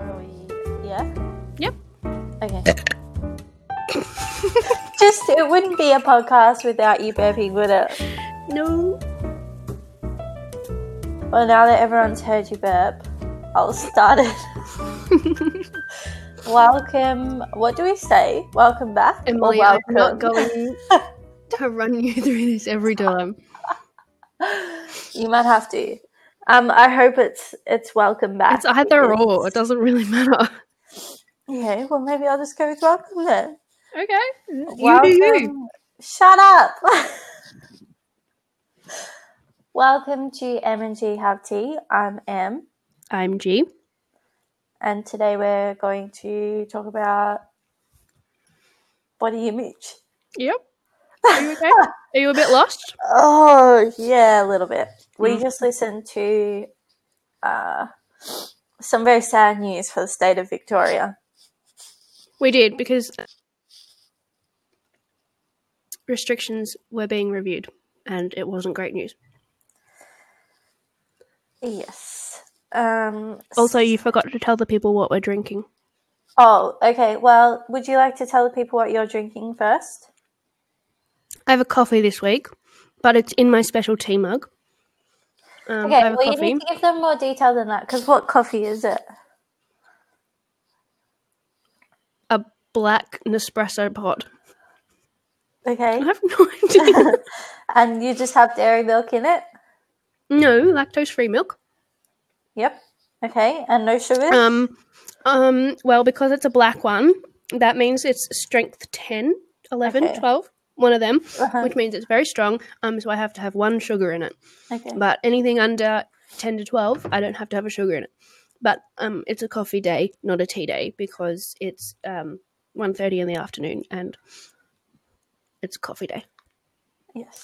Or are we? Yeah. Yep. Okay. Just it wouldn't be a podcast without you burping, would it? No. Well, now that everyone's heard you burp, I'll start it. Welcome. What do we say? Welcome back. or Emily, I'm not going to run you through this every time. You might have to. Um, I hope it's it's welcome back. It's either because- or. It doesn't really matter. Okay, well maybe I'll just go with welcome then. Okay. You do you. Shut up. welcome to Em and Gee Have Tea. I'm Em, I'm Gee. and today we're going to talk about body image. Yep. Are you okay? Are you a bit lost? Oh yeah, a little bit. We Mm. just listened to uh, some very sad news for the state of Victoria. We did because restrictions were being reviewed and it wasn't great news. Yes. Um, Also, you forgot to tell the people what we're drinking. Oh, okay. Well, would you like to tell the people what you're drinking first? I have a coffee this week, but it's in my special tea mug. Um, Okay, well, you need to give them more detail than that because what coffee is it? A black Nespresso pot. Okay. I have no idea. and you just have dairy milk in it? no, lactose free milk. Yep. Okay. And no sugar? Um, um, well, because it's a black one, that means it's strength 10, 11, Okay. 12, one of them, Uh-huh. which means it's very strong. Um, so I have to have one sugar in it. Okay. But anything under 10 to 12, I don't have to have a sugar in it. But um, it's a coffee day, not a tea day, because it's um 1.30 in the afternoon and it's coffee day. Yes.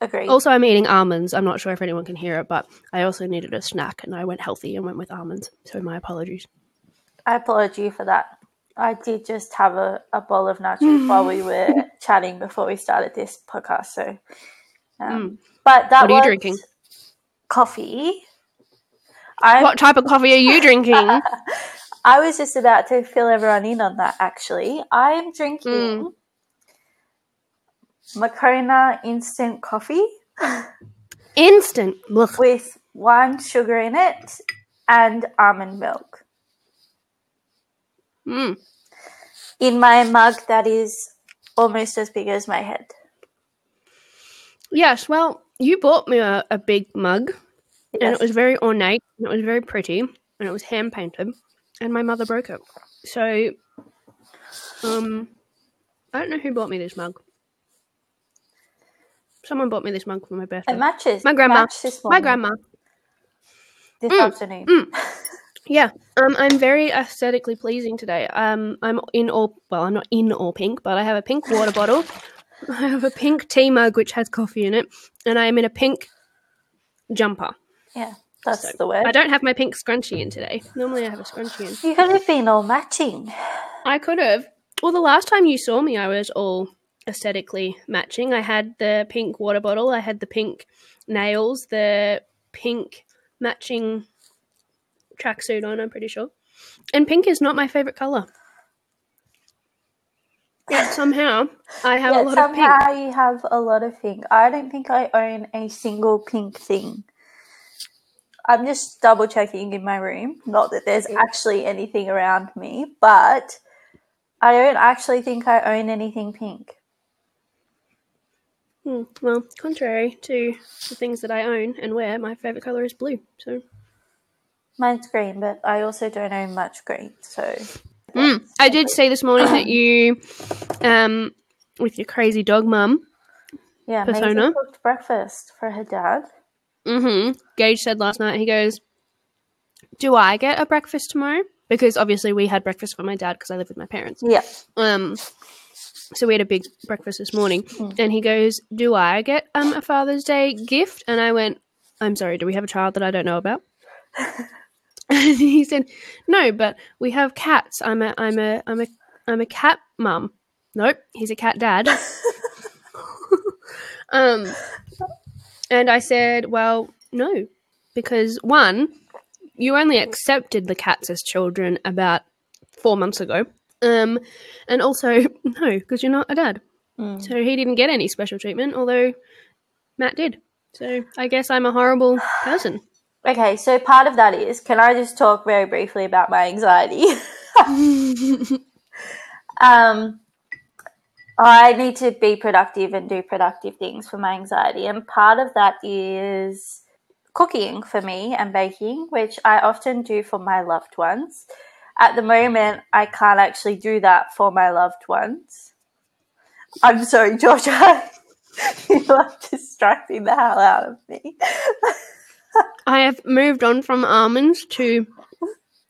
Agreed. Also, I'm eating almonds. I'm not sure if anyone can hear it, but I also needed a snack and I went healthy and went with almonds. So my apologies. I apologize you for that. I did just have a, a bowl of nachos while we were chatting before we started this podcast. So, um, but that. What are you was drinking? Coffee. I What type of coffee are you drinking? I was just about to fill everyone in on that. Actually, I am drinking Mm. Moccona instant coffee Instant. Ugh. with one sugar in it and almond milk Mm. in my mug that is almost as big as my head. Yes, well, you bought me a, a big mug and it was very ornate and it was very pretty and it was hand painted and my mother broke it. So, um, I don't know who bought me this mug. Someone bought me this mug for my birthday. It matches. My grandma. matched this My grandma. this Mm, afternoon. mm. Yeah, um, I'm very aesthetically pleasing today. Um, I'm in all well, I'm not in all pink, but I have a pink water bottle. I have a pink tea mug which has coffee in it, and I am in a pink jumper. Yeah, that's So, the word. I don't have my pink scrunchie in today. Normally, I have a scrunchie in. You could have been all matching. I could have. Well, the last time you saw me, I was all aesthetically matching. I had the pink water bottle, I had the pink nails, the pink matching tracksuit on, I'm pretty sure. And pink is not my favorite color. Yet somehow I have a lot of pink. somehow you have a lot of pink. I don't think I own a single pink thing. I'm just double checking in my room. Not that there's actually anything around me, but I don't actually think I own anything pink. Hmm, well, contrary to the things that I own and wear, my favorite color is blue. So Mine's green, but I also don't own much green. So Mm. I did say this morning that you, um, with your crazy dog mum, yeah, Maisie cooked breakfast for her dad. mm-hmm, Gage said last night, he goes, Do I get a breakfast tomorrow? Because obviously we had breakfast for my dad because I live with my parents. Yeah, Um, so we had a big breakfast this morning, Mm. and he goes, "Do I get um a Father's Day gift?" And I went, "I'm sorry, do we have a child that I don't know about?" and he said, "No, but we have cats. I'm a I'm a I'm a I'm a cat mum." Nope, he's a cat dad. um, and I said, "Well, no, because one, you only accepted the cats as children about four months ago. Um, and also no, because you're not a dad, Mm. so he didn't get any special treatment. Although Matt did. So I guess I'm a horrible person. Okay, so part of that is can I just talk very briefly about my anxiety? um, I need to be productive and do productive things for my anxiety, and part of that is cooking for me and baking, which I often do for my loved ones. At the moment, I can't actually do that for my loved ones. I'm sorry, Georgia. you are distracting the hell out of me. I have moved on from almonds to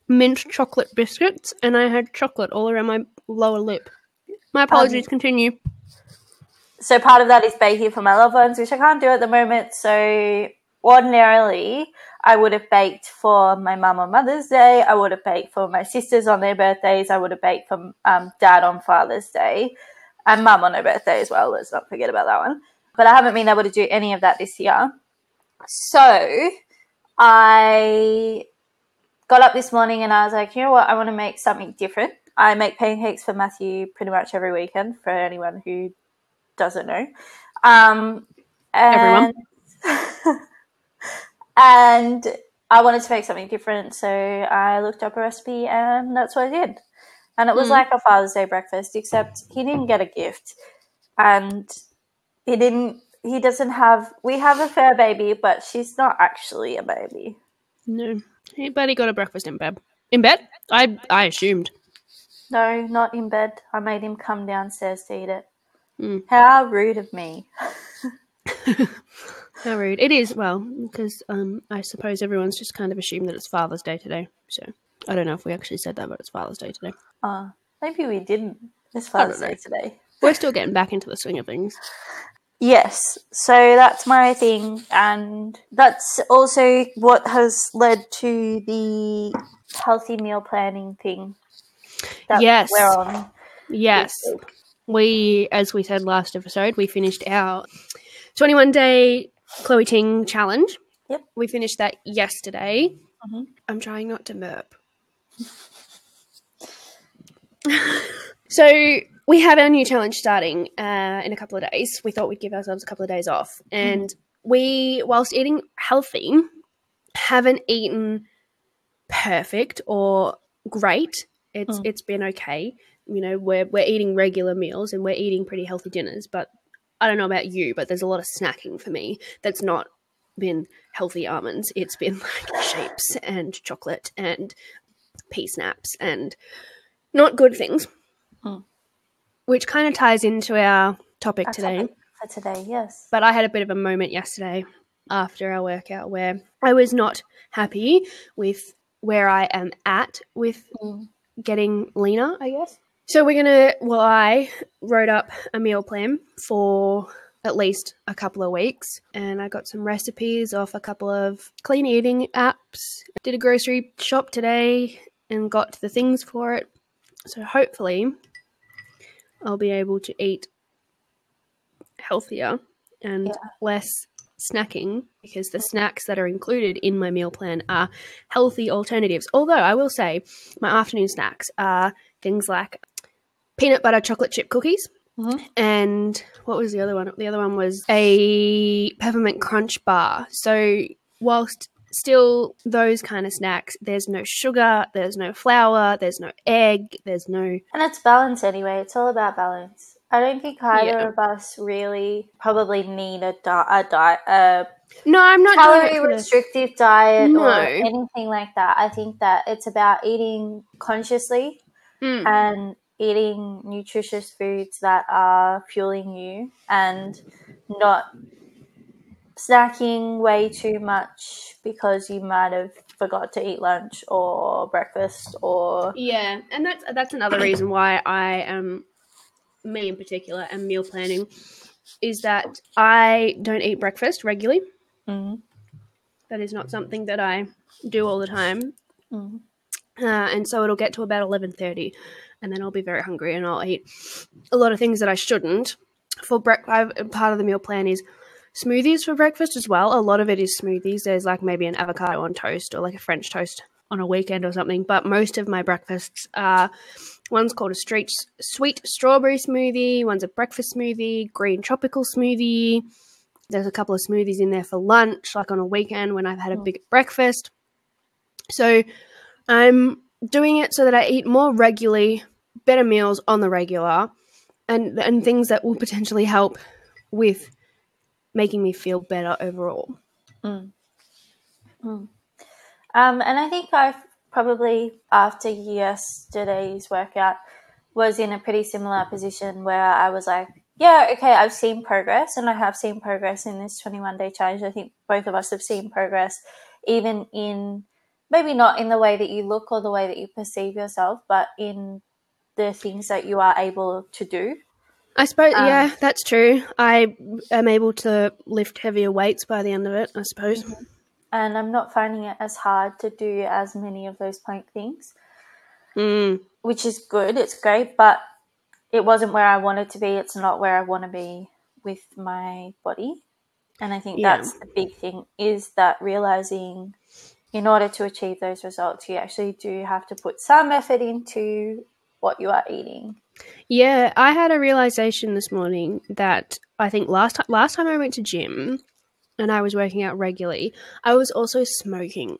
mint chocolate biscuits, and I had chocolate all around my lower lip. My apologies. continue. so part of that is baking for my loved ones, which I can't do at the moment. So ordinarily, I would have baked for my mum on Mother's Day. I would have baked for my sisters on their birthdays. I would have baked for um, dad on Father's Day, and mum on her birthday as well. Let's not forget about that one. But I haven't been able to do any of that this year. So I got up this morning and I was like, you know what? I want to make something different. I make pancakes for Matthew pretty much every weekend for anyone who doesn't know. Um, and, and I wanted to make something different, so I looked up a recipe and that's what I did. And it was Mm. like a Father's Day breakfast, except he didn't get a gift, and he didn't. He doesn't have. We have a fair baby, but she's not actually a baby. No, hey, he got a breakfast in bed. In bed? I I assumed. No, not in bed. I made him come downstairs to eat it. Mm. How rude of me. How rude. It is, well, because um, I suppose everyone's just kind of assumed that it's Father's Day today. So I don't know if we actually said that, but it's Father's Day today. Uh, maybe we didn't. It's Father's Day today. We're still getting back into the swing of things. Yes, so that's my thing, and that's also what has led to the healthy meal planning thing Yes. we're on. Yes. We, as we said last episode, we finished our 21 day Chloe Ting challenge. Yep. We finished that yesterday. Mhm. I'm trying not to burp. so we have our new challenge starting uh, in a couple of days. We thought we'd give ourselves a couple of days off. And we, whilst eating healthy, haven't eaten perfect or great. It's Mm. it's been okay. You know, we're we're eating regular meals and we're eating pretty healthy dinners, but I don't know about you, but there's a lot of snacking for me that's not been healthy almonds. It's been like shapes and chocolate and pea snaps and not good things. Mm. Which kind of ties into our topic Our today. topic for today, yes. But I had a bit of a moment yesterday after our workout where I was not happy with where I am at with Mm. getting leaner, I guess. So we're gonna. Well, I wrote up a meal plan for at least a couple of weeks, and I got some recipes off a couple of clean eating apps. Did a grocery shop today and got the things for it. So hopefully, I'll be able to eat healthier and Yeah. less snacking because the snacks that are included in my meal plan are healthy alternatives. Although I will say my afternoon snacks are things like peanut butter chocolate chip cookies Mhm. and what was the other one? The other one was a peppermint crunch bar. So whilst still those kind of snacks, there's no sugar, there's no flour, there's no egg, there's no And it's balance anyway. It's all about balance. I don't think either Yeah. of us really probably need a, di- a diet, a No, I'm not calorie restrictive diet No. or anything like that. I think that it's about eating consciously Mm. and eating nutritious foods that are fueling you and not snacking way too much because you might have forgot to eat lunch or breakfast or Yeah, and that's that's another reason why I am me in particular and meal planning is that I don't eat breakfast regularly. Mm, That is not something that I do all the time, mm. uh, and so it'll get to about eleven thirty, and then I'll be very hungry and I'll eat a lot of things that I shouldn't. For breakfast, part of the meal plan is smoothies for breakfast as well. A lot of it is smoothies. There's like maybe an avocado on toast or like a French toast on a weekend or something. But most of my breakfasts are one's called a street sweet strawberry smoothie, one's a breakfast smoothie, green tropical smoothie. There's a couple of smoothies in there for lunch, like on a weekend when I've had a mm. big breakfast. So I'm doing it so that I eat more regularly, better meals on the regular, and and things that will potentially help with making me feel better overall. Mm. Mm. Um, and I think I've probably after yesterday's workout was in a pretty similar position where I was like, yeah, okay, I've seen progress and I have seen progress in this 21 day challenge. I think both of us have seen progress, even in maybe not in the way that you look or the way that you perceive yourself, but in the things that you are able to do. I suppose, um, yeah, that's true. I am able to lift heavier weights by the end of it, I suppose. Mm-hmm. And I'm not finding it as hard to do as many of those plank things, mm. which is good. It's great, but it wasn't where I wanted to be. It's not where I want to be with my body. And I think yeah. that's the big thing is that realizing in order to achieve those results, you actually do have to put some effort into what you are eating. Yeah, I had a realization this morning that I think last time last time I went to gym and I was working out regularly, I was also smoking.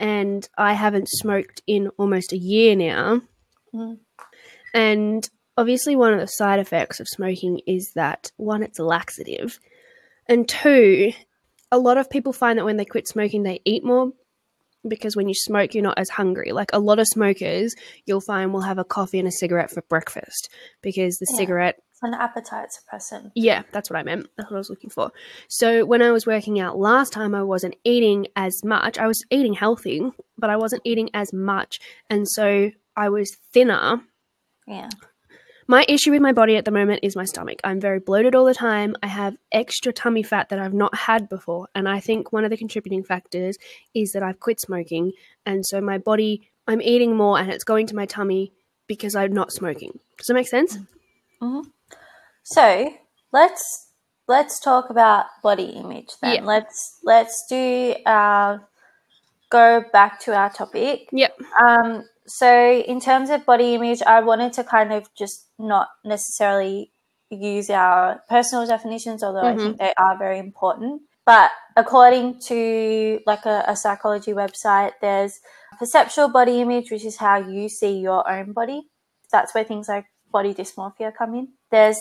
And I haven't smoked in almost a year now. Mm. And obviously one of the side effects of smoking is that one it's a laxative and two a lot of people find that when they quit smoking they eat more because when you smoke, you're not as hungry. Like a lot of smokers, you'll find will have a coffee and a cigarette for breakfast because the yeah. cigarette. It's an appetite suppressant. Yeah, that's what I meant. That's what I was looking for. So when I was working out last time, I wasn't eating as much. I was eating healthy, but I wasn't eating as much. And so I was thinner. Yeah. My issue with my body at the moment is my stomach. I'm very bloated all the time. I have extra tummy fat that I've not had before. And I think one of the contributing factors is that I've quit smoking. And so my body, I'm eating more and it's going to my tummy because I'm not smoking. Does that make sense? Mm-hmm. So let's let's talk about body image then. Yeah. Let's let's do our go back to our topic. Yep. Um, so in terms of body image, I wanted to kind of just not necessarily use our personal definitions, although mm-hmm. I think they are very important. But according to like a, a, psychology website, there's perceptual body image, which is how you see your own body. That's where things like body dysmorphia come in. There's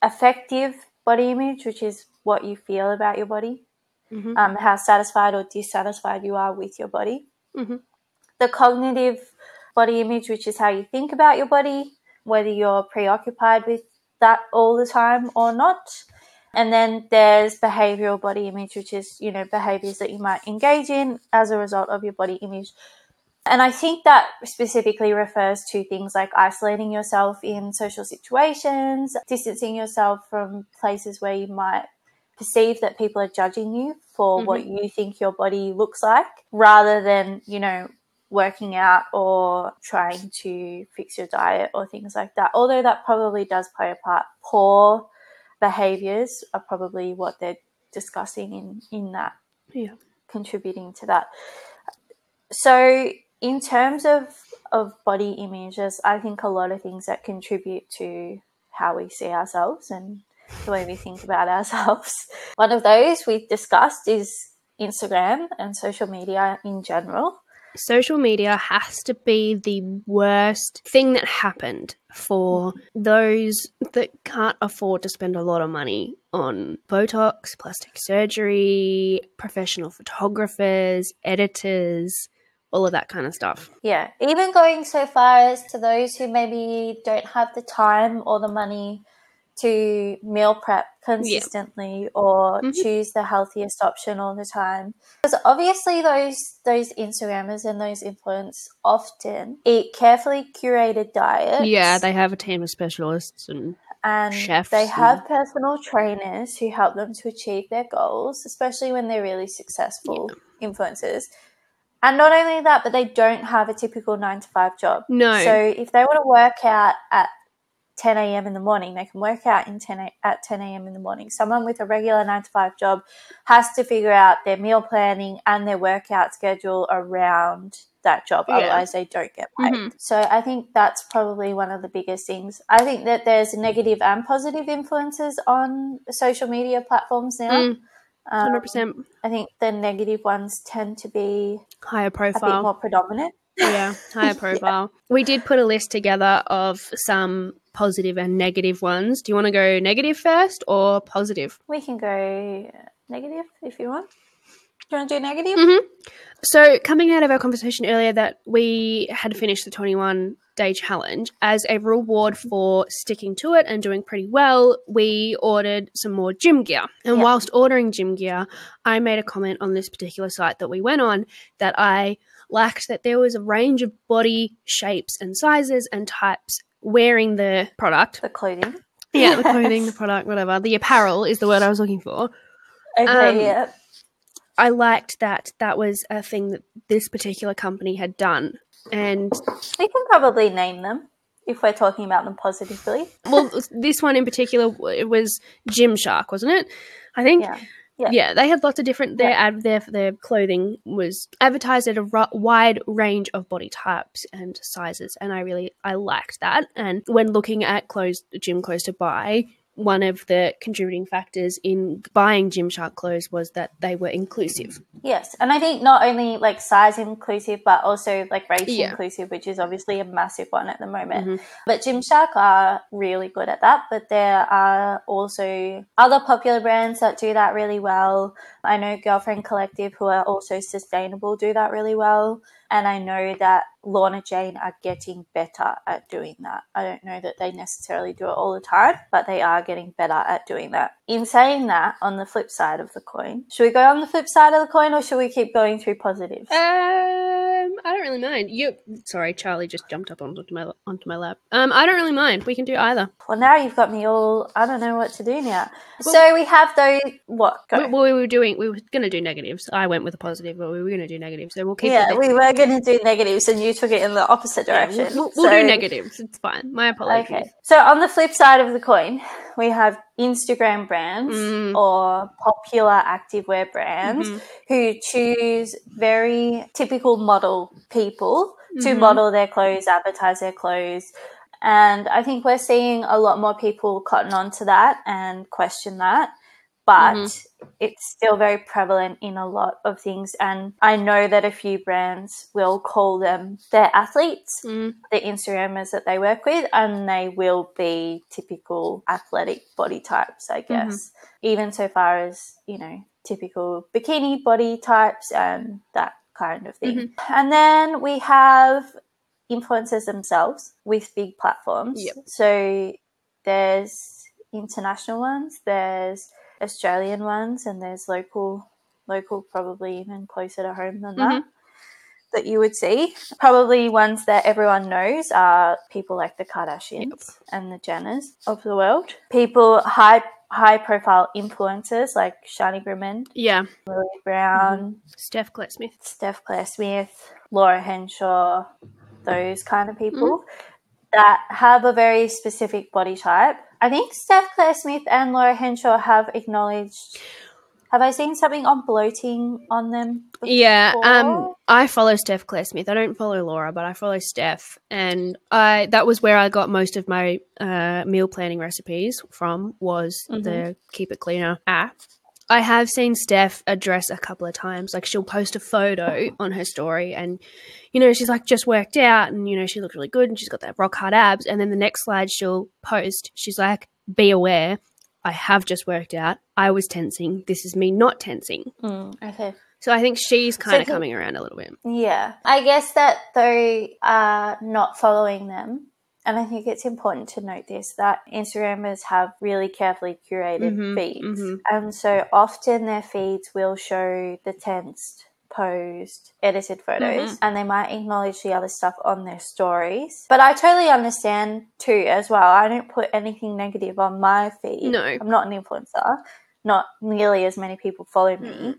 affective body image, which is what you feel about your body, mm-hmm. um, how satisfied or dissatisfied you are with your body. Mm-hmm. The cognitive body image, which is how you think about your body, whether you're preoccupied with that all the time or not. And then there's behavioral body image, which is, you know, behaviors that you might engage in as a result of your body image. And I think that specifically refers to things like isolating yourself in social situations, distancing yourself from places where you might perceive that people are judging you for mm-hmm. what you think your body looks like, rather than, you know, working out or trying to fix your diet or things like that. Although that probably does play a part. Poor behaviors are probably what they're discussing in, in that. Yeah. Contributing to that. So in terms of, of body images, I think a lot of things that contribute to how we see ourselves and the way we think about ourselves. One of those we've discussed is Instagram and social media in general social media has to be the worst thing that happened for those that can't afford to spend a lot of money on Botox, plastic surgery, professional photographers, editors, all of that kind of stuff. Yeah, even going so far as to those who maybe don't have the time or the money to meal prep consistently yeah. or mm-hmm. choose the healthiest option all the time because obviously those those instagrammers and those influencers often eat carefully curated diets yeah they have a team of specialists and and chefs they have and... personal trainers who help them to achieve their goals especially when they're really successful yeah. influencers and not only that but they don't have a typical 9 to 5 job no so if they want to work out at 10 a.m. in the morning. They can work out in 10 a- at 10 a.m. in the morning. Someone with a regular nine to five job has to figure out their meal planning and their workout schedule around that job. Yeah. Otherwise, they don't get paid. Mhm. So I think that's probably one of the biggest things. I think that there's negative and positive influences on social media platforms now. Mm, Um, 100% I think the negative ones tend to be higher a bit profile. more predominant. Yeah, higher profile. We did put a list together of some positive and negative ones. Do you want to go negative first or positive? We can go negative if you want. Do you want to do negative? Mhm. So, coming out of our conversation earlier that we had finished the 21 day challenge, as a reward for sticking to it and doing pretty well, we ordered some more gym gear. And Yep. whilst ordering gym gear, I made a comment on this particular site that we went on that I liked that there was a range of body shapes and sizes and types wearing the product. The clothing. Yeah, the clothing, the product, whatever. The apparel is the word I was looking for. Okay, Um, yeah. I liked that that was a thing that this particular company had done. And We can probably name them if we're talking about them positively. well, this one in particular, it was Gymshark, wasn't it? I think. Yeah. Yeah. Yeah. they had lots of different. Their Yeah. ad, their their clothing was advertised at a wide range of body types and sizes, and I really I liked that. And when looking at clothes, gym clothes to buy, one of the contributing factors in buying Gymshark clothes was that they were inclusive. Yes, and I think not only like size inclusive, but also like race Yeah. inclusive, which is obviously a massive one at the moment. Mhm. But Gymshark are really good at that. But there are also other popular brands that do that really well. I know Girlfriend Collective, who are also sustainable, do that really well. And I know that Lorna Jane are getting better at doing that. I don't know that they necessarily do it all the time, but they are getting better at doing that. In saying that, on the flip side of the coin, should we go on the flip side of the coin or should we keep going through positives? Um, I don't really mind. You, sorry, Charlie just jumped up onto my onto my lap. Um, I don't really mind. We can do either. Well, now you've got me all. I don't know what to do now. so we have those. What? Go. We, well, we were doing. We were going to do negatives. I went with a positive, but we were going to do negatives. So we'll keep. yeah, we were going to do negatives, and you took it in the opposite Yeah, direction. we'll, we'll So- do negatives. It's fine. My apologies. Okay. So on the flip side of the coin, we have Instagram brands Mm. or popular activewear brands Mhm. who choose very typical model people to Mhm. model their clothes, advertise their clothes. And I think we're seeing a lot more people cotton on to that and question that. But Mhm. it's still very prevalent in a lot of things. And I know that a few brands will call them their athletes Mm. the Instagrammers that they work with, and they will be typical athletic body types, I guess. Even so far as, you know, typical bikini body types and that kind of thing. And then we have influencers themselves with big platforms. Yep. So there's international ones, there's Australian ones, and there's local, local probably even closer to home than mm-hmm. that that you would see. Probably ones that everyone knows are people like the Kardashians and the Jenners of the world. People high high profile influencers like Shani Grimmond, Yeah. Lily Brown, mm-hmm. Steph Klesmith. Steph Claire Smith, Laura Henshaw, those kind of mm-hmm. people that have a very specific body type. I think Steph Claire Smith and Laura Henshaw have acknowledged. Have I seen something on bloating on them? Yeah, um. I follow Steph Claire Smith. I don't follow Laura, but I follow Steph, and I that was where I got most of my uh, meal planning recipes from. Was the Keep It Cleaner app. I have seen Steph address a couple of times. Like she'll post a photo on her story, and you know she's like just worked out, and you know she looks really good, and she's got that rock hard abs. And then the next slide she'll post, she's like, "Be aware, I have just worked out. I was tensing. This is me not tensing." Mm, okay. So I think she's kind of coming around a little bit. Yeah. I guess that they are not following them. And I think it's important to note this that Instagrammers have really carefully curated Mhm, feeds. mhm. And so often their feeds will show the tensed, posed, edited photos, Mhm. and they might acknowledge the other stuff on their stories. But I totally understand too, as well. I don't put anything negative on my feed. No. I'm not an influencer, not nearly as many people follow me.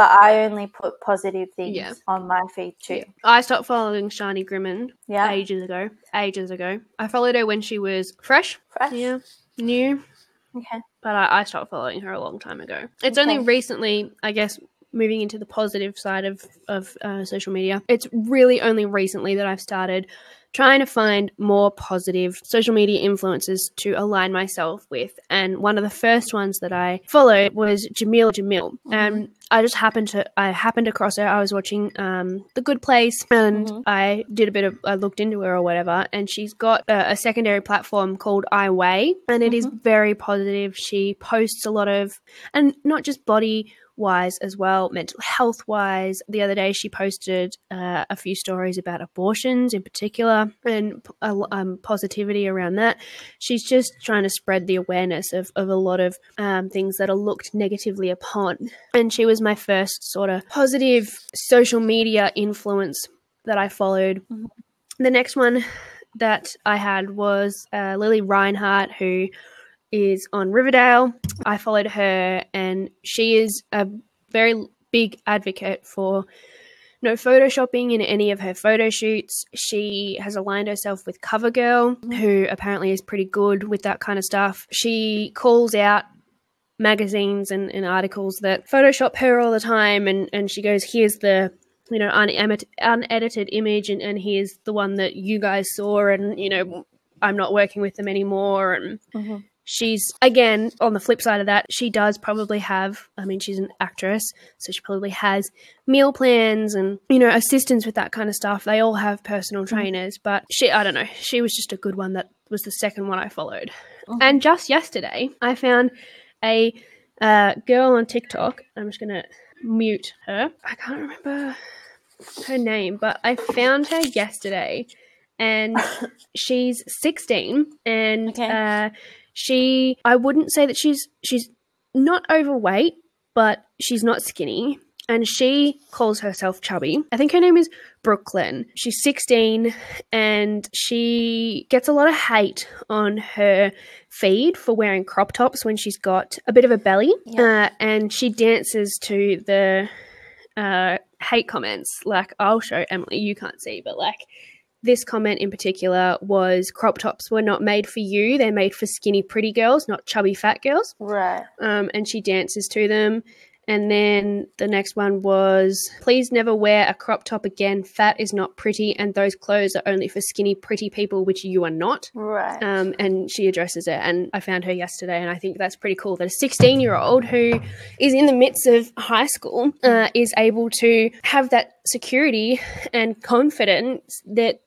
But I only put positive things Yeah. on my feed too. Yeah. I stopped following Shani Grimmond Yeah, ages ago. Ages ago. I followed her when she was fresh. fresh. Yeah. New. Okay. But I, I stopped following her a long time ago. It's only recently, I guess, moving into the positive side of, of uh, social media. It's really only recently that I've started trying to find more positive social media influences to align myself with. And one of the first ones that I followed was Jameela Jamil. And I just happened to I happened across her. I was watching um, The Good Place, and Mhm. I did a bit of I looked into her or whatever. And she's got a, a secondary platform called I Weigh, and it is very positive. She posts a lot of, and not just body wise as well, mental health wise. The other day, she posted uh, a few stories about abortions in particular and p- a lo- um, positivity around that. She's just trying to spread the awareness of, of a lot of um, things that are looked negatively upon. And she was my first sort of positive social media influence that I followed. Mhm. The next one that I had was uh, Lili Reinhart, who is on Riverdale. I followed her, and she is a very big advocate for no photoshopping in any of her photo shoots. She has aligned herself with CoverGirl, who apparently is pretty good with that kind of stuff. She calls out magazines and, and articles that Photoshop her all the time, and, and she goes, Here's the you know unedited image, and, and here's the one that you guys saw, and you know I'm not working with them anymore, and Mhm. She's again on the flip side of that she does probably have i mean she's an actress so she probably has meal plans and you know assistance with that kind of stuff they all have personal trainers but she i don't know she was just a good one that was the second one i followed Mhm. and just yesterday i found a uh, girl on tiktok i'm just gonna mute her i can't remember her name but i found her yesterday and she's 16 and Okay. uh, she i wouldn't say that she's she's not overweight but she's not skinny. And she calls herself chubby. I think her name is brooklyn. She's 16 and she gets a lot of hate on her feed for wearing crop tops when she's got a bit of a belly. Yeah. uh, and she dances to the uh, hate comments. Like i'll show emily you can't see but like this comment in particular was crop tops were not made for you they're made for skinny pretty girls not chubby fat girls Right. um, and she dances to them and then the next one was please never wear a crop top again fat is not pretty and those clothes are only for skinny pretty people which you are not Right. um, and she addresses it. And I found her yesterday, and I think that's pretty cool that a 16 year old who is in the midst of high school uh, is able to have that security and confidence that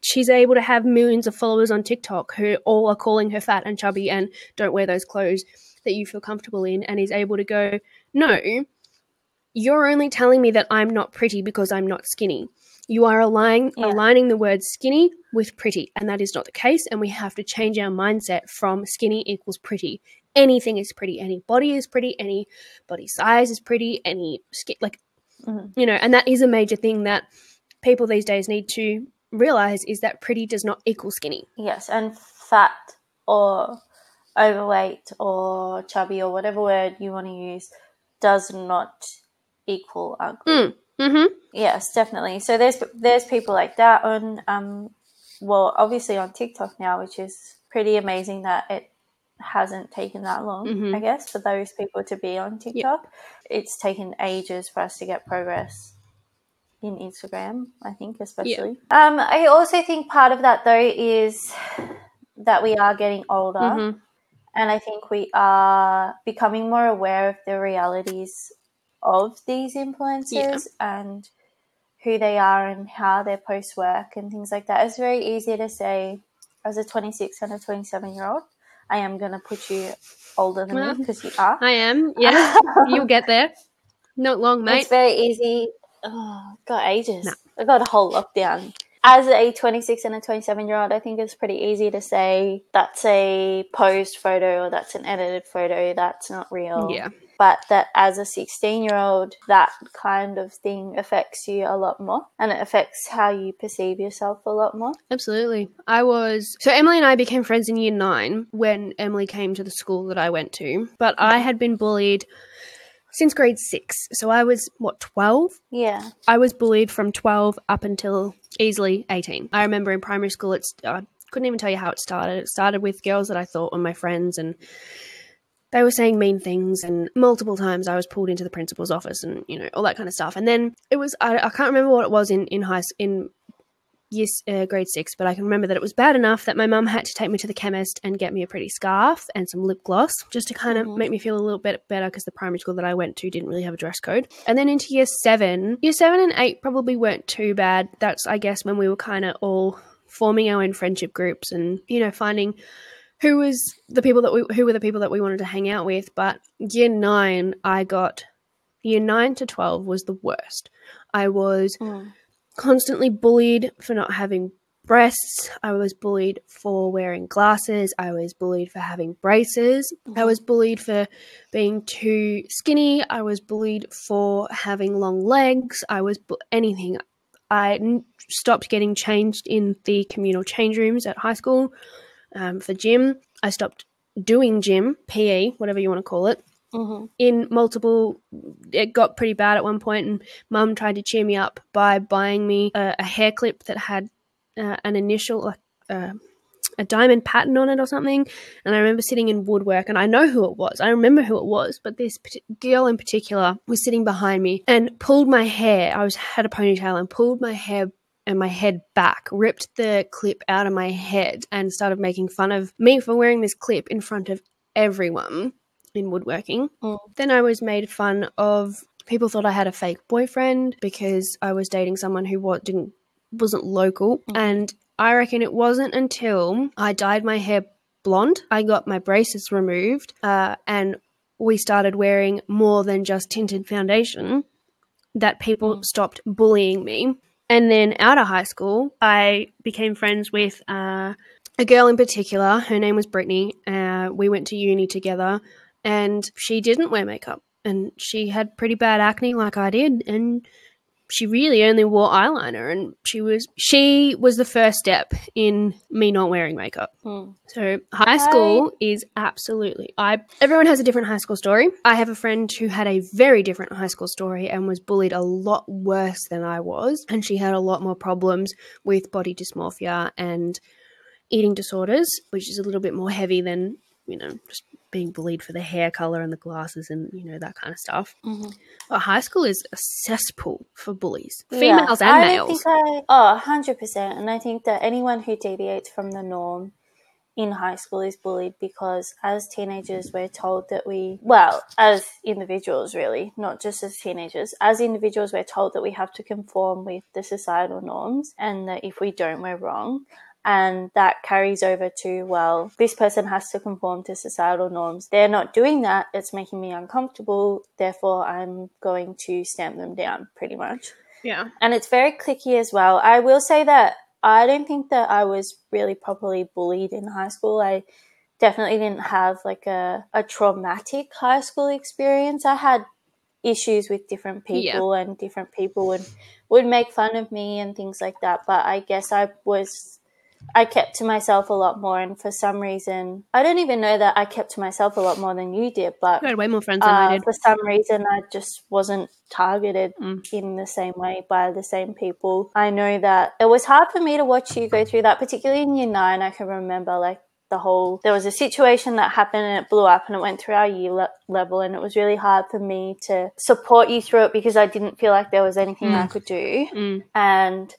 she's able to have millions of followers on TikTok who all are calling her fat and chubby and don't wear those clothes that you feel comfortable in, and is able to go, no. You're only telling me that I'm not pretty because I'm not skinny. You are aligning, Yeah. aligning the word skinny with pretty, and that is not the case. And we have to change our mindset from skinny equals pretty. Anything is pretty. Any body is pretty. Any body size is pretty. Any skin, like, Mhm. you know, and that is a major thing that people these days need to realize is that pretty does not equal skinny. Yes, and fat or overweight or chubby or whatever word you want to use does not equal ugly. Mm. Mm-hmm. Yes, definitely. So there's there's people like that on um well obviously on TikTok now, which is pretty amazing that it hasn't taken that long, Mhm. I guess, for those people to be on TikTok. It's taken ages for us to get progress in Instagram, I think, especially. Yeah. Um, I also think part of that though is that we are getting older Mm-hmm. and I think we are becoming more aware of the realities of these influencers and who they are and how their posts work and things like that. It's very easy to say, as a 26 and a 27 year old, I am going to put you older than Well, me because you are. I am. Yeah, you'll get there. Not long, mate. It's very easy. Oh, got ages. No. I got a whole lockdown. As a 26 and a 27 year old, I think it's pretty easy to say that's a posed photo or that's an edited photo, that's not real. Yeah. But that as a 16 year old, that kind of thing affects you a lot more and it affects how you perceive yourself a lot more. Absolutely. I was so Emily and I became friends in year nine when Emily came to the school that I went to. But I had been bullied since grade six. So I was, what, 12? Yeah. I was bullied from 12 up until easily 18. I remember in primary school, it's, I couldn't even tell you how it started. It started with girls that I thought were my friends and they were saying mean things and multiple times I was pulled into the principal's office and you know all that kind of stuff. And then it was I, I can't remember what it was in in high in yes uh, grade six, but I can remember that it was bad enough that my mum had to take me to the chemist and get me a pretty scarf and some lip gloss just to kind of Mhm. make me feel a little bit better because the primary school that I went to didn't really have a dress code. And then into year seven, year seven and eight probably weren't too bad. That's I guess when we were kind of all forming our own friendship groups and you know finding who was the people that we who were the people that we wanted to hang out with but year 9 i got year 9 to 12 was the worst i was Mm. Constantly bullied for not having breasts. I was bullied for wearing glasses. I was bullied for having braces. I was bullied for being too skinny. I was bullied for having long legs. I was bu- anything. I stopped getting changed in the communal change rooms at high school um, for gym. I stopped doing gym, PE, whatever you want to call it. Mhm. In multiple, it got pretty bad at one point, and mum tried to cheer me up by buying me a, a hair clip that had uh, an initial, like uh, a diamond pattern on it or something. And I remember sitting in woodwork, and I know who it was. I remember who it was, but this parti- girl in particular was sitting behind me and pulled my hair. I was had a ponytail and pulled my hair and my head back, ripped the clip out of my head, and started making fun of me for wearing this clip in front of everyone in woodworking. Mm. Then I was made fun of. People thought I had a fake boyfriend because I was dating someone who wa- didn't wasn't local, Mm. and I reckon it wasn't until I dyed my hair blonde, I got my braces removed, uh, and we started wearing more than just tinted foundation that people Mm. stopped bullying me. And then out of high school, I became friends with uh, a girl in particular. Her name was Brittany. Uh, we went to uni together, and she didn't wear makeup. And she had pretty bad acne, like I did. And she really only wore eyeliner. And she was she was the first step in me not wearing makeup. Mm. So high school is absolutely I everyone has a different high school story. I have a friend who had a very different high school story and was bullied a lot worse than I was and she had a lot more problems with body dysmorphia and eating disorders, which is a little bit more heavy than, you know, just being bullied for the hair color and the glasses and you know that kind of stuff. Mhm. But high school is a cesspool for bullies, Yeah, females and I males. I, oh, 100%. And I think that anyone who deviates from the norm in high school is bullied because as teenagers, we're told that we, well, as individuals, really, not just as teenagers, as individuals, we're told that we have to conform with the societal norms and that if we don't, we're wrong. And that carries over to, well, this person has to conform to societal norms. They're not doing that. It's making me uncomfortable. Therefore, I'm going to stamp them down pretty much yeah. and it's very clicky as well. I will say that I don't think that I was really properly bullied in high school. I definitely didn't have like a, a traumatic high school experience. I had issues with different Yeah. people and different people would would make fun of me and things like that. But I guess I was I kept to myself a lot more and for some reason I don't even know that I kept to myself a lot more than you did, but You had way more friends than I uh, did. for some reason, I just wasn't targeted Mm. in the same way by the same people. I know that it was hard for me to watch you go through that, particularly in year nine. I can remember like the whole there was a situation that happened and it blew up and it went through our year le- level and it was really hard for me to support you through it because I didn't feel like there was anything I could do Mm. and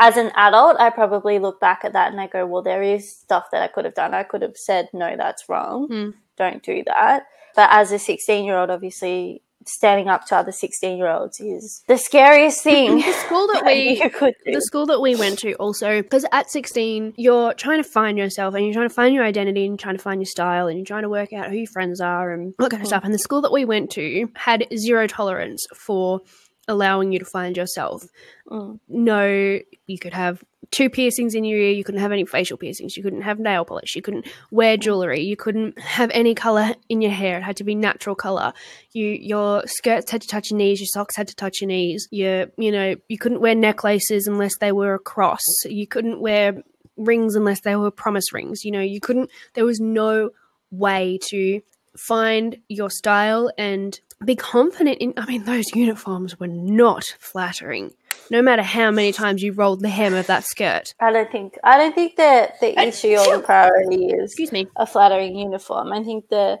as an adult I probably look back at that and I go well there is stuff that I could have done. I could have said no that's wrong. Mm. don't do that but as a 16 year old obviously standing up to other 16 year olds is the scariest thing. The school that we could do. the school that we went to also because at 16 you're trying to find yourself and you're trying to find your identity and trying to find your style and you're trying to work out who your friends are and all that kind of stuff. And the school that we went to had zero tolerance for allowing you to find yourself. Mm. no you could have two piercings in your ear you couldn't have any facial piercings you couldn't have nail polish you couldn't wear jewelry you couldn't have any color in your hair it had to be natural color. You your skirts had to touch your knees your socks had to touch your knees your you know you couldn't wear necklaces unless they were a cross. You couldn't wear rings unless they were promise rings you know you couldn't there was no way to find your style and be confident in. I mean, those uniforms were not flattering. No matter how many times you rolled the hem of that skirt. I don't think I don't think that the issue or the priority is Excuse me. a flattering uniform. I think the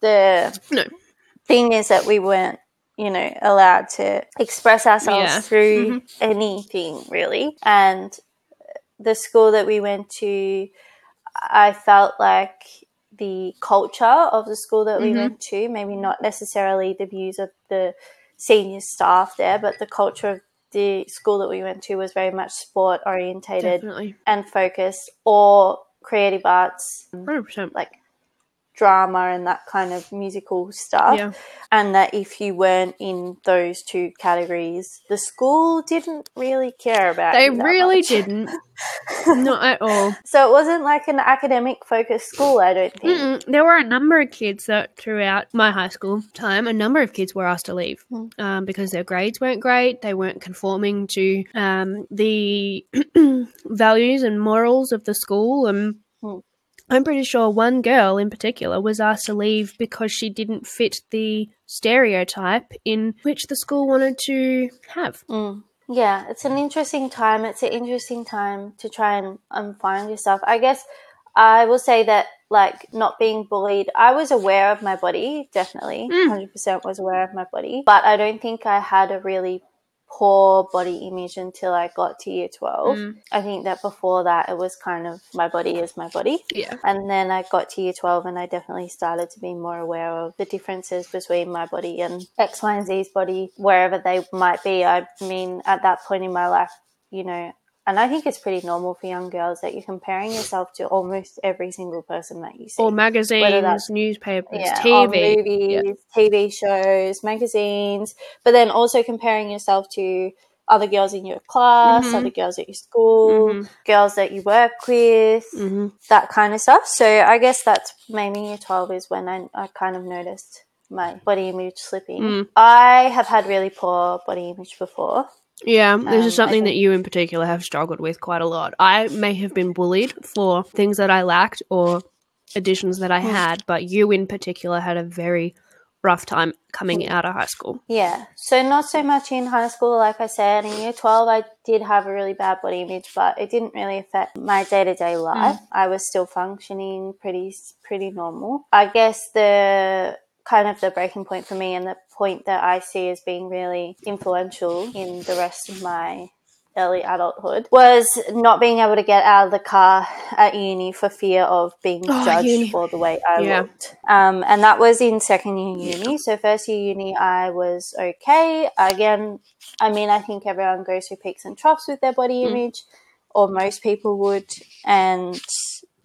the No. thing is that we weren't, you know, allowed to express ourselves Yeah. through mm-hmm. anything really. And the school that we went to, I felt like the culture of the school that we Mhm. went to, maybe not necessarily the views of the senior staff there, but the culture of the school that we went to was very much sport orientated Definitely. and focused or creative arts 100%. like drama and that kind of musical stuff Yeah. and that if you weren't in those two categories the school didn't really care about They really much. didn't. Not at all. so it wasn't like an academic focused school i don't think Mm-mm. There were a number of kids that throughout my high school time, a number of kids were asked to leave Mm. um, because their grades weren't great. They weren't conforming to um, the values and morals of the school. And Mm. I'm pretty sure one girl in particular was asked to leave because she didn't fit the stereotype in which the school wanted to have. Mm. Yeah, it's an interesting time. It's an interesting time to try and um, find yourself. I guess I will say that, like, not being bullied, I was aware of my body, definitely. Mm. 100% was aware of my body. But I don't think I had a really poor body image until I got to year 12. Mm. I think that before that, it was kind of my body is my body. Yeah. And then I got to year 12 and I definitely started to be more aware of the differences between my body and X, Y, and Z's body, wherever they might be. I mean, at that point in my life, you know, and I think it's pretty normal for young girls that you're comparing yourself to almost every single person that you see. Or magazines, newspapers, yeah, TV. movies, TV shows, magazines, but then also comparing yourself to other girls in your class, Mhm. other girls at your school, Mhm. girls that you work with, hmm that kind of stuff. So I guess that's maybe year 12 is when I, I kind of noticed my body image slipping. Mm. I have had really poor body image before. Yeah, this Um, is something I that you in particular have struggled with quite a lot. I may have been bullied for things that I lacked or additions that I Mm. had, but you in particular had a very rough time coming out of high school. Yeah. So not so much in high school, like I said. In year 12, I did have a really bad body image, but it didn't really affect my day to day life. I was still functioning pretty, pretty normal. I guess the kind of the breaking point for me and the point that I see as being really influential in the rest of my early adulthood was not being able to get out of the car at uni for fear of being Oh, judged uni. for the way I Yeah. looked. Um, and that was in second year uni. So first year uni, I was okay. Again, I mean, I think everyone goes through peaks and troughs with their body Mm. image, or most people would. And,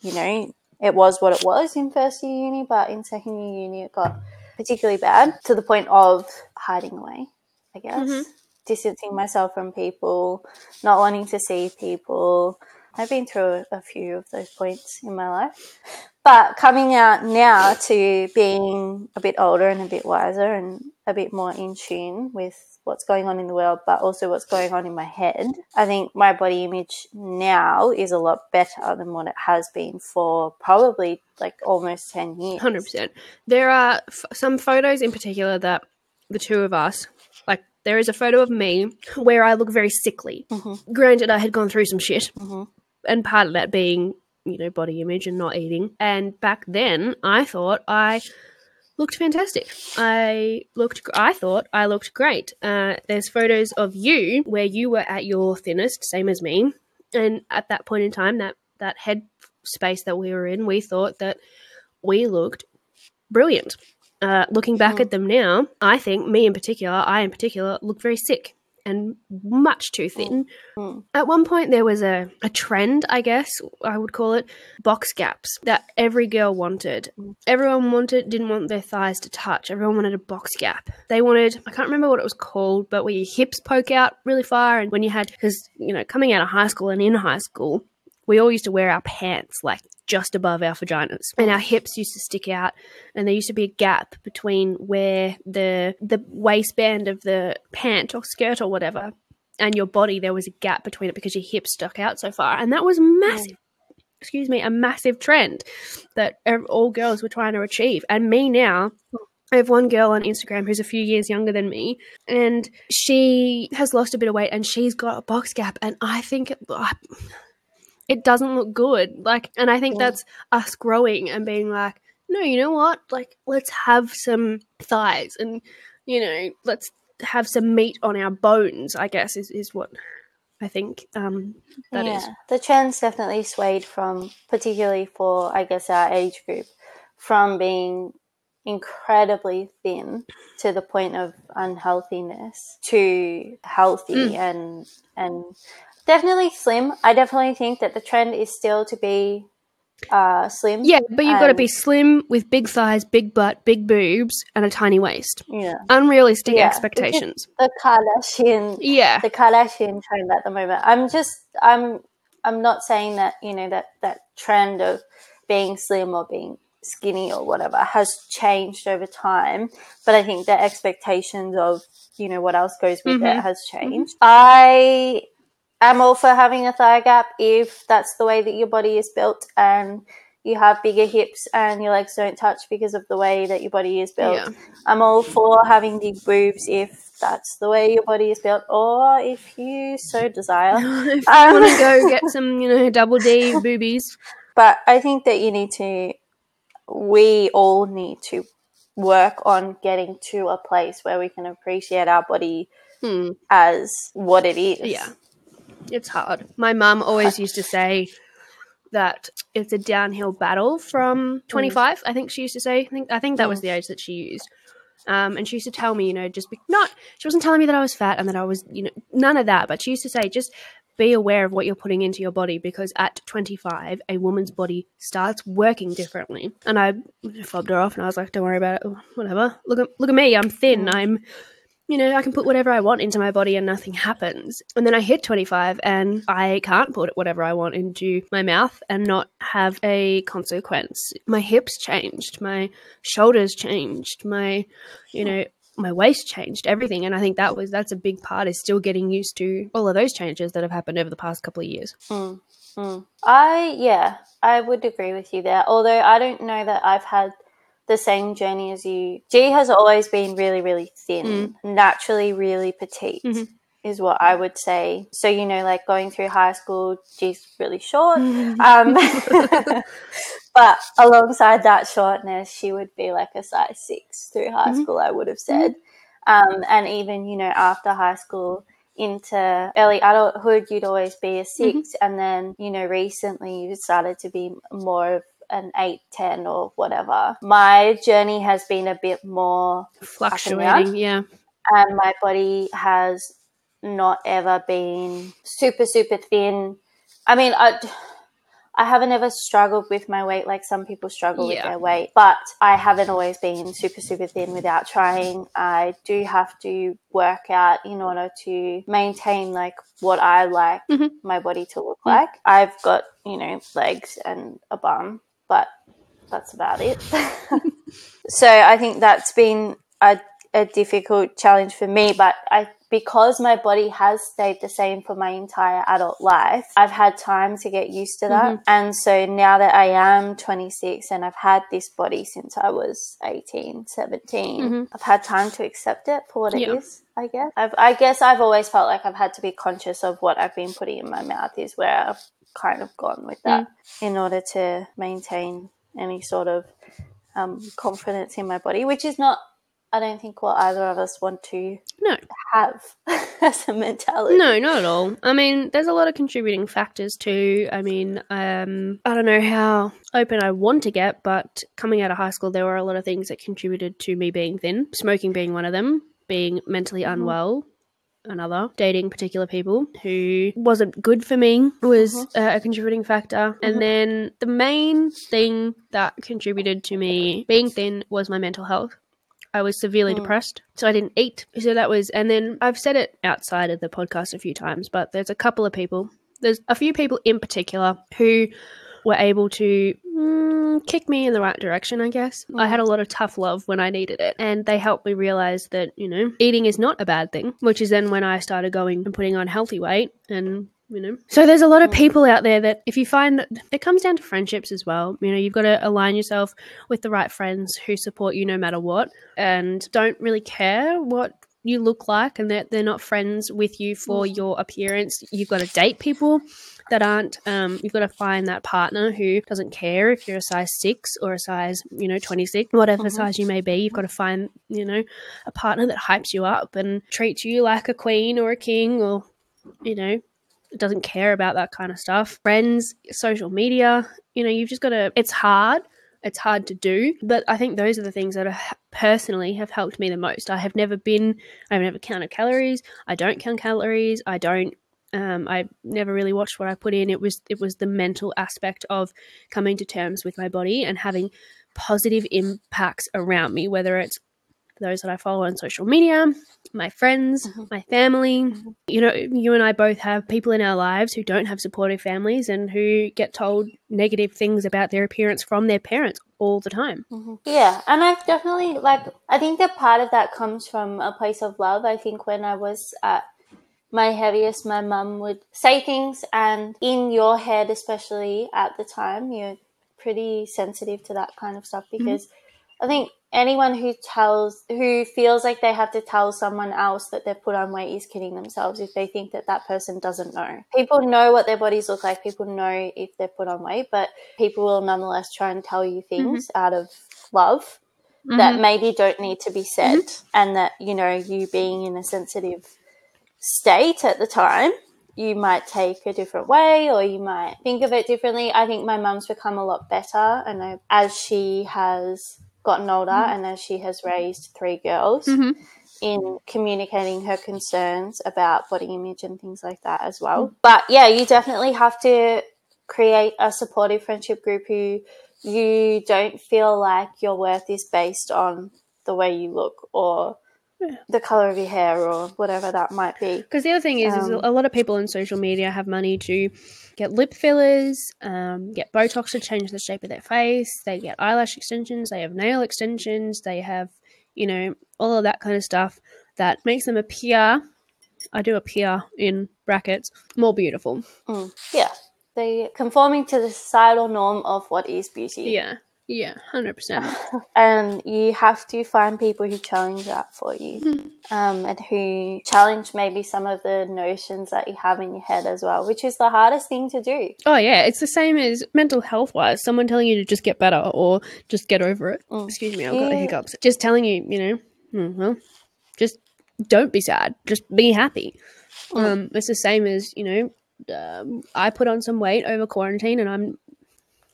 you know, it was what it was in first year uni, but in second year uni, it got particularly bad to the point of hiding away, I guess. Mhm. Distancing myself from people, not wanting to see people. I've been through a few of those points in my life. But coming out now to being a bit older and a bit wiser and a bit more in tune with what's going on in the world, but also what's going on in my head, I think my body image now is a lot better than what it has been for probably like almost 10 years. Hundred percent. There are f- some photos in particular that the two of us, like, there is a photo of me where I look very sickly. Mhm. Granted, I had gone through some shit, Mhm. and part of that being, you know, body image and not eating. And back then, I thought I looked fantastic. I looked. I thought I looked great. Uh, there's photos of you where you were at your thinnest, same as me, and at that point in time, that that head space that we were in, we thought that we looked brilliant. Uh, looking back Mm. at them now, I think me in particular, I in particular, look very sick and much too thin. Mm. At one point, there was a, a trend, I guess I would call it, box gaps that every girl wanted. Mm. Everyone wanted, didn't want their thighs to touch. Everyone wanted a box gap. They wanted, I can't remember what it was called, but where your hips poke out really far. And when you had, because, you know, coming out of high school and in high school, we all used to wear our pants like just above our vaginas. Oh. And our hips used to stick out and there used to be a gap between where the the waistband of the pant or skirt or whatever and your body there was a gap between it because your hips stuck out so far. And that was massive excuse me a massive trend that all girls were trying to achieve. And me now I have one girl on Instagram who's a few years younger than me, and she has lost a bit of weight and she's got a box gap, and I think it, doesn't look good. Like, and I think Yeah. that's us growing and being like, no, you know what? Like, let's have some thighs, and you know, let's have some meat on our bones. I guess is is what I think um, that is. yeah, the trend's definitely swayed from, particularly for I guess our age group, from being incredibly thin to the point of unhealthiness to healthy Mm. and and definitely slim. I definitely think that the trend is still to be uh, slim. Yeah, but you've got to be slim with big thighs, big butt, big boobs, and a tiny waist. yeah. Unrealistic Yeah. expectations. The Kardashian Yeah. the Kardashian trend at the moment. I'm just I'm I'm not saying that you know that that trend of being slim or being skinny or whatever has changed over time, but I think the expectations of you know what else goes with Mhm. it has changed. I am all for having a thigh gap if that's the way that your body is built and you have bigger hips and your legs don't touch because of the way that your body is built. Yeah. I'm all for having big boobs if that's the way your body is built, or if you so desire. if you Um, want to go get some, you know, double D boobies. But I think that you need to, we all need to work on getting to a place where we can appreciate our body Hmm. as what it is. Yeah. It's hard. My mum always used to say that it's a downhill battle from 25. I think she used to say. I think I think that was Mm. the age that she used. Um, and she used to tell me, you know, just be not. She wasn't telling me that I was fat and that I was, you know, none of that. But she used to say, just be aware of what you're putting into your body because at 25, a woman's body starts working differently. And I fobbed her off, and I was like, don't worry about it. Whatever. Look at look at me. I'm thin. Mm. I'm you know, I can put whatever I want into my body and nothing happens. And then I hit 25 and I can't put whatever I want into my mouth and not have a consequence. My hips changed, my shoulders changed, my, you know, my waist changed, everything. And I think that was, that's a big part is still getting used to all of those changes that have happened over the past couple of years. Mm, mm. I, yeah, I would agree with you there. Although I don't know that I've had the same journey as you. Gee has always been really, really thin, naturally really petite. Mhm. Is what I would say. So you know, like going through high school, Gee's really short. Um, but alongside that shortness, she would be like a size six through high Mhm. school, I would have said. Um, and even, you know, after high school into early adulthood, you'd always be a 6 And then, you know, recently you started to be more of an eight, 10 or whatever. My journey has been a bit more Fluctuating, yeah. and my body has not ever been super super thin i mean i i haven't ever struggled with my weight like some people struggle with their weight but i haven't always been super super thin without trying i do have to work out in order to maintain like what i like Mhm. my body to look Mm. like i've got you know legs and a bum but that's about it so I think that's been a, a difficult challenge for me. But I, because my body has stayed the same for my entire adult life, I've had time to get used to that. And so now that I am 26 and I've had this body since I was 18, 17, Mhm. I've had time to accept it for what it is. Yeah. I guess. I've, I guess I've always felt like I've had to be conscious of what I've been putting in my mouth. Is where I've kind of gone with that in order to maintain any sort of um, confidence in my body, which is not, I don't think, what either of us want to No. have as a mentality. No, not at all. I mean, there's a lot of contributing factors too. I mean, um, I don't know how open I want to get, but coming out of high school, there were a lot of things that contributed to me being thin. Smoking being one of them, being mentally unwell. Another dating particular people who wasn't good for me was uh, a contributing factor, and then the main thing that contributed to me being thin was my mental health. I was severely Mm. depressed, so I didn't eat. So that was, and then I've said it outside of the podcast a few times, but there's a couple of people, there's a few people in particular who were able to mm, kick me in the right direction, I guess. I had a lot of tough love when I needed it, and they helped me realize that, you know, eating is not a bad thing, which is then when I started going and putting on healthy weight and you know so there's a lot of Mm. people out there that if you find that it comes down to friendships as well you know you've got to align yourself with the right friends who support you no matter what and don't really care what you look like and that they're not friends with you for Mm. your appearance you've got to date people that aren't um, you've got to find that partner who doesn't care if you're a size 6 or a size you know 26 whatever Mhm. size you may be. You've got to find you know a partner that hypes you up and treats you like a queen or a king or you know doesn't care about that kind of stuff. Friends social media you know you've just got to it's hard. It's hard to do but i think those are the things that are, personally have helped me the most. I have never been i've never counted calories. I don't count calories. I don't um, I never really watched what I put in. It was it was the mental aspect of coming to terms with my body and having positive impacts around me, whether it's those that I follow on social media, my friends, Mhm. my family. Mhm. You know, you and I both have people in our lives who don't have supportive families and who get told negative things about their appearance from their parents all the time. Mhm. Yeah, and I've definitely like I think that part of that comes from a place of love. I think when I was at my heaviest, my mum would say things, and in your head, especially at the time, you're pretty sensitive to that kind of stuff mm-hmm. because I think anyone who tells who feels like they have to tell someone else that they've put on weight is kidding themselves if they think that that person doesn't know. People know what their bodies look like. People know if they've put on weight, but people will nonetheless try and tell you things mm-hmm. out of love that mm-hmm. maybe don't need to be said and that you know you being in a sensitive state at the time you might take a different way or you might think of it differently i think my mum's become a lot better and I, as she has gotten older and as she has raised three girls Mhm. in communicating her concerns about body image and things like that as well but yeah you definitely have to create a supportive friendship group who you don't feel like your worth is based on the way you look or. The color of your hair or whatever that might be. Because the other thing is, is Um, a lot of people on social media have money to get lip fillers, um, get Botox to change the shape of their face. They get eyelash extensions. They have nail extensions. They have, you know, all of that kind of stuff that makes them appear. I do appear in brackets more beautiful. Mm, yeah, they conforming to the societal norm of what is beauty. Yeah, yeah, hundred percent. and you have to find people who challenge that for you, Mm-hmm. um, and who challenge maybe some of the notions that you have in your head as well, which is the hardest thing to do. Oh yeah, it's the same as mental health wise. Someone telling you to just get better or just get over it. Mm. Excuse me, I've got the Yeah. hiccups. Just telling you, you know, hmm, well, just don't be sad. Just be happy. Mm. Um, it's the same as you know. Um, I put on some weight over quarantine, and I'm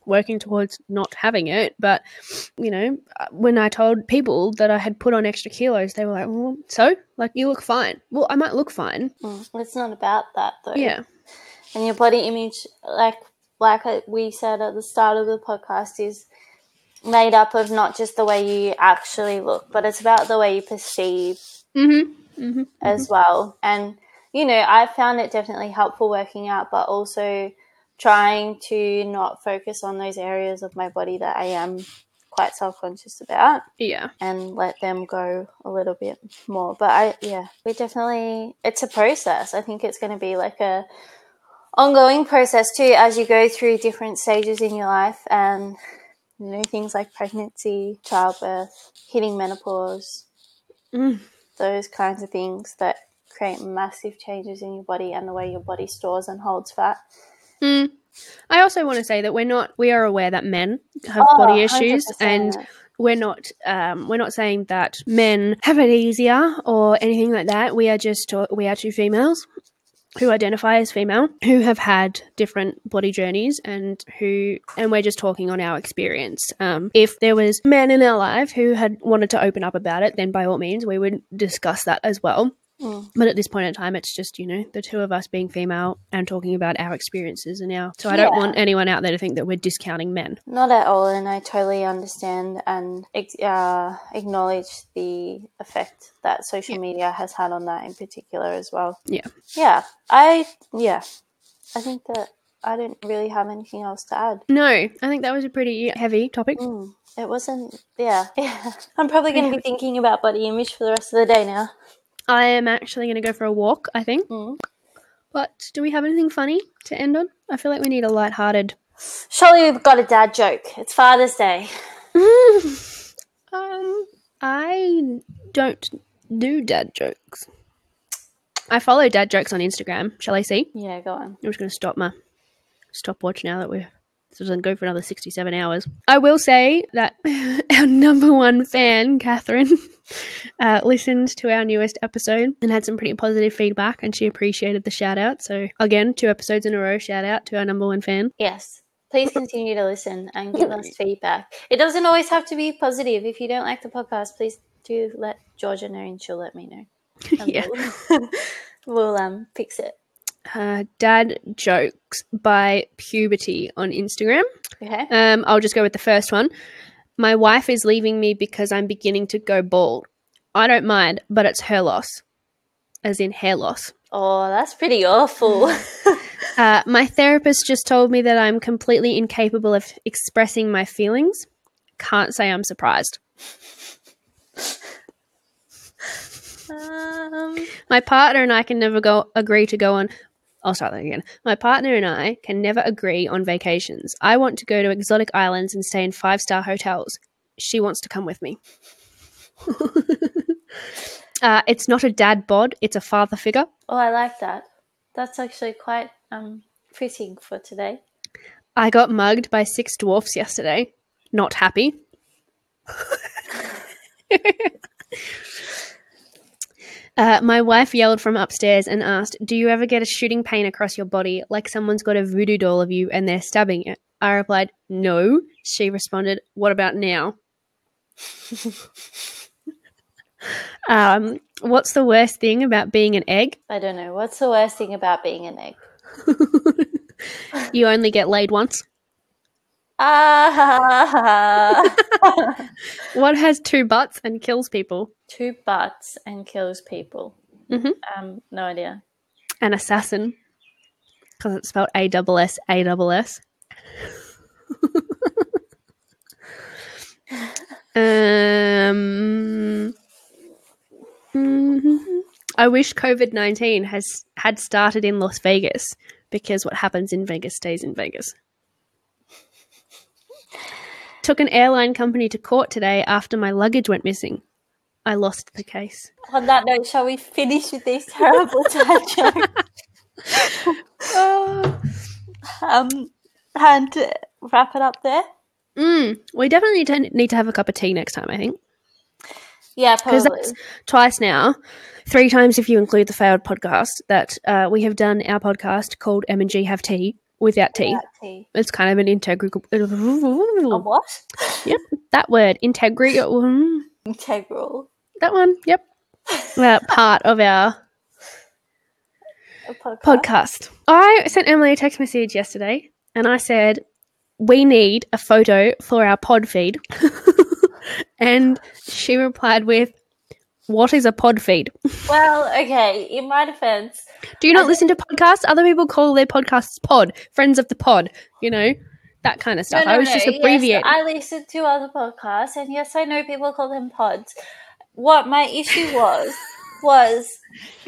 working towards not having it. But you know, when I told people that I had put on extra kilos, they were like, "Well, so like you look fine." Well, I might look fine. Mm, It's not about that though. Yeah, and your body image, like like we said at the start of the podcast, is made up of not just the way you actually look, but it's about the way you perceive mm-hmm. Mm-hmm. as well. And you know, I found it definitely helpful working out, but also trying to not focus on those areas of my body that I am quite self conscious about yeah. and let them go a little bit more. But I, yeah, we definitely, it's a process. I think it's going to be like a ongoing process too as you go through different stages in your life and, you know, things like pregnancy, childbirth, hitting menopause, Mm. those kinds of things that create massive changes in your body and the way your body stores and holds fat. Mm. I also want to say that we're not. We are aware that men have Oh, body issues, 100%. and we're not. Um, we're not saying that men have it easier or anything like that. We are just. We are two females who identify as female who have had different body journeys and who and we're just talking on our experience um, if there was men in our life who had wanted to open up about it then by all means we would discuss that as well Mm. but at this point in time, it's just, you know, the two of us being female and talking about our experiences and our. So I don't Yeah. want anyone out there to think that we're discounting men. Not at all, and I totally understand and uh, acknowledge the effect that social media has had on that in particular as well. Yeah. Yeah, I yeah, I think that I don't really have anything else to add. No, I think that was a pretty heavy topic. Mm, it wasn't. Yeah, yeah. I'm probably going to be thinking about body image for the rest of the day now. I am actually going to go for a walk, I think. Mm. But do we have anything funny to end on? I feel like we need a light-hearted. Surely we've got a dad joke. It's Father's Day. um, I don't do dad jokes. I follow dad jokes on Instagram. Shall I see? Yeah, go on. I'm just going to stop my stopwatch now that we're this doesn't go for another 67 hours. I will say that our number one fan, Catherine, uh, listened to our newest episode and had some pretty positive feedback, and she appreciated the shout out. So, again, two episodes in a row, shout out to our number one fan. Yes. Please continue to listen and give us feedback. It doesn't always have to be positive. If you don't like the podcast, please do let Georgia know and she'll let me know. Yeah. We'll, we'll um, fix it. Uh, dad jokes by puberty on Instagram. Okay. Um, I'll just go with the first one. My wife is leaving me because I'm beginning to go bald. I don't mind, but it's her loss, as in hair loss. Oh, that's pretty awful. Uh, my therapist just told me that I'm completely incapable of expressing my feelings. Can't say I'm surprised. um, My partner and I can never go agree to go on. I'll start that again. My partner and I can never agree on vacations. I want to go to exotic islands and stay in five star hotels. She wants to come with me. uh, it's not a dad bod, it's a father figure. oh, I like that. That's actually quite um, fitting for today. I got mugged by six dwarfs yesterday. Not happy. uh, my wife yelled from upstairs and asked, Do you ever get a shooting pain across your body like someone's got a voodoo doll of you and they're stabbing it? I replied, No. She responded, What about now? um, what's the worst thing about being an egg? I don't know. What's the worst thing about being an egg? You only get laid once. Ah, What has two butts and kills people? two butts and kills people. Mhm. Um, no idea. An assassin. Because it's spelled A double S A double S. Um, mhm. I wish COVID nineteen has had started in Las Vegas because what happens in Vegas stays in Vegas. Took an airline company to court today after my luggage went missing. I lost the case. On that note, shall we finish with these terrible dad jokes? Oh. um, and wrap it up there. Mm, we definitely need to, need to have a cup of tea next time, I think. Yeah, Because probably. that's twice now, three times if you include the failed podcast, that uh, we have done our podcast called Em and Gee Have Tea without tea. That tea. It's kind of an integral... A what? Yep, that word, integral... Integral. That one, yep. Uh, part of our podcast. podcast. I sent Emily a text message yesterday and I said, we need a photo for our pod feed. and she replied with, what is a pod feed? Well, okay. In my defense, Do you not listen to podcasts? Other people call their podcasts pod, friends of the pod, you know, that kind of stuff. I was just yes, abbreviating. I listen to other podcasts, and yes, I know people call them pods. What my issue was was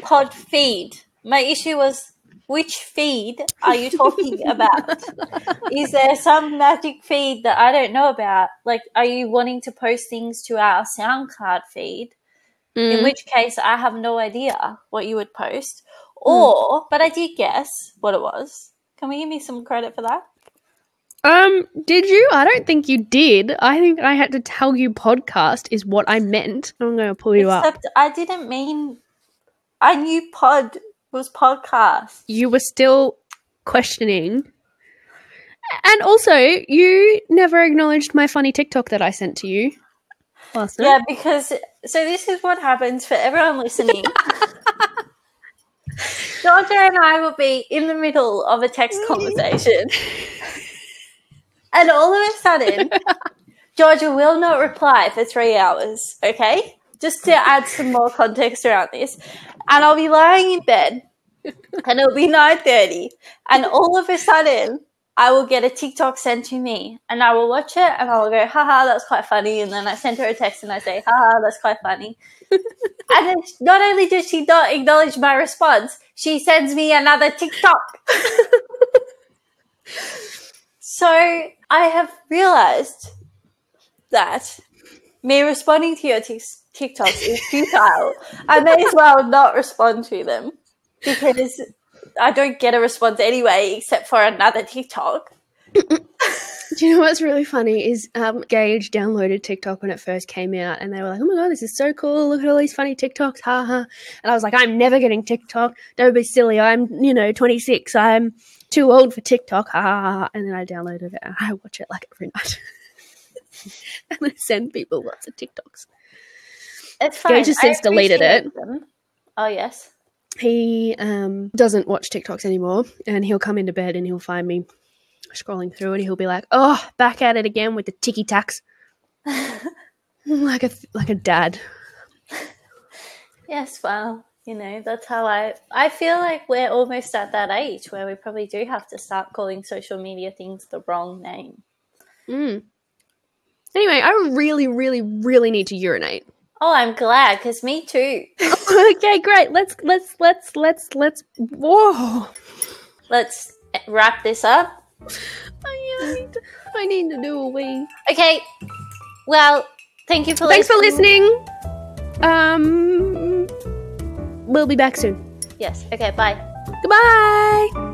pod feed. My issue was which feed are you talking about? Is there some magic feed that I don't know about? Like, are you wanting to post things to our SoundCloud feed? Mm. In which case, I have no idea what you would post. Hmm. Or, but I did guess what it was. Can we give me some credit for that? Um, did you? I don't think you did. I think I had to tell you podcast is what I meant. I'm going to pull you up. I didn't mean. I knew pod was podcast. You were still questioning. And also, you never acknowledged my funny TikTok that I sent to you night. Yeah, because so this is what happens for everyone listening. Georgia and I will be in the middle of a text conversation, and all of a sudden, Georgia will not reply for three hours. Okay, just to add some more context around this, and I'll be lying in bed, and it'll be nine thirty, and all of a sudden, I will get a TikTok sent to me and I will watch it and I will go, haha, that's quite funny. And then I send her a text and I say, haha, that's quite funny. and then not only does she not acknowledge my response, she sends me another TikTok. so I have realized that me responding to your t- TikToks is futile. I may as well not respond to them because I don't get a response anyway, except for another TikTok. Do you know what's really funny is um, Gage downloaded TikTok when it first came out, and they were like, "Oh my god, this is so cool! Look at all these funny TikToks, haha!" And I was like, "I'm never getting TikTok. Don't be silly. I'm, you know, 26. I'm too old for TikTok, ha ha ha." And then I downloaded it, and I watch it like every night, and I send people lots of TikToks. It's fine. Gage has I since deleted it. them. Oh yes. He um, doesn't watch TikToks anymore, and he'll come into bed and he'll find me scrolling through it. He'll be like, "Oh, back at it again with the ticky tacks," like a like a dad. Yes, well, you know, that's how I I feel like we're almost at that age where we probably do have to start calling social media things the wrong name. Mm. Anyway, I really, really, really need to urinate. Oh, I'm glad cuz me too. okay, great. Let's let's let's let's let's. Whoa! Let's wrap this up. I, I need to, I need to do a wee. Okay. Well, thank you for Thanks for listening. listening. Um, we'll be back soon. Yes. Okay, bye. Goodbye.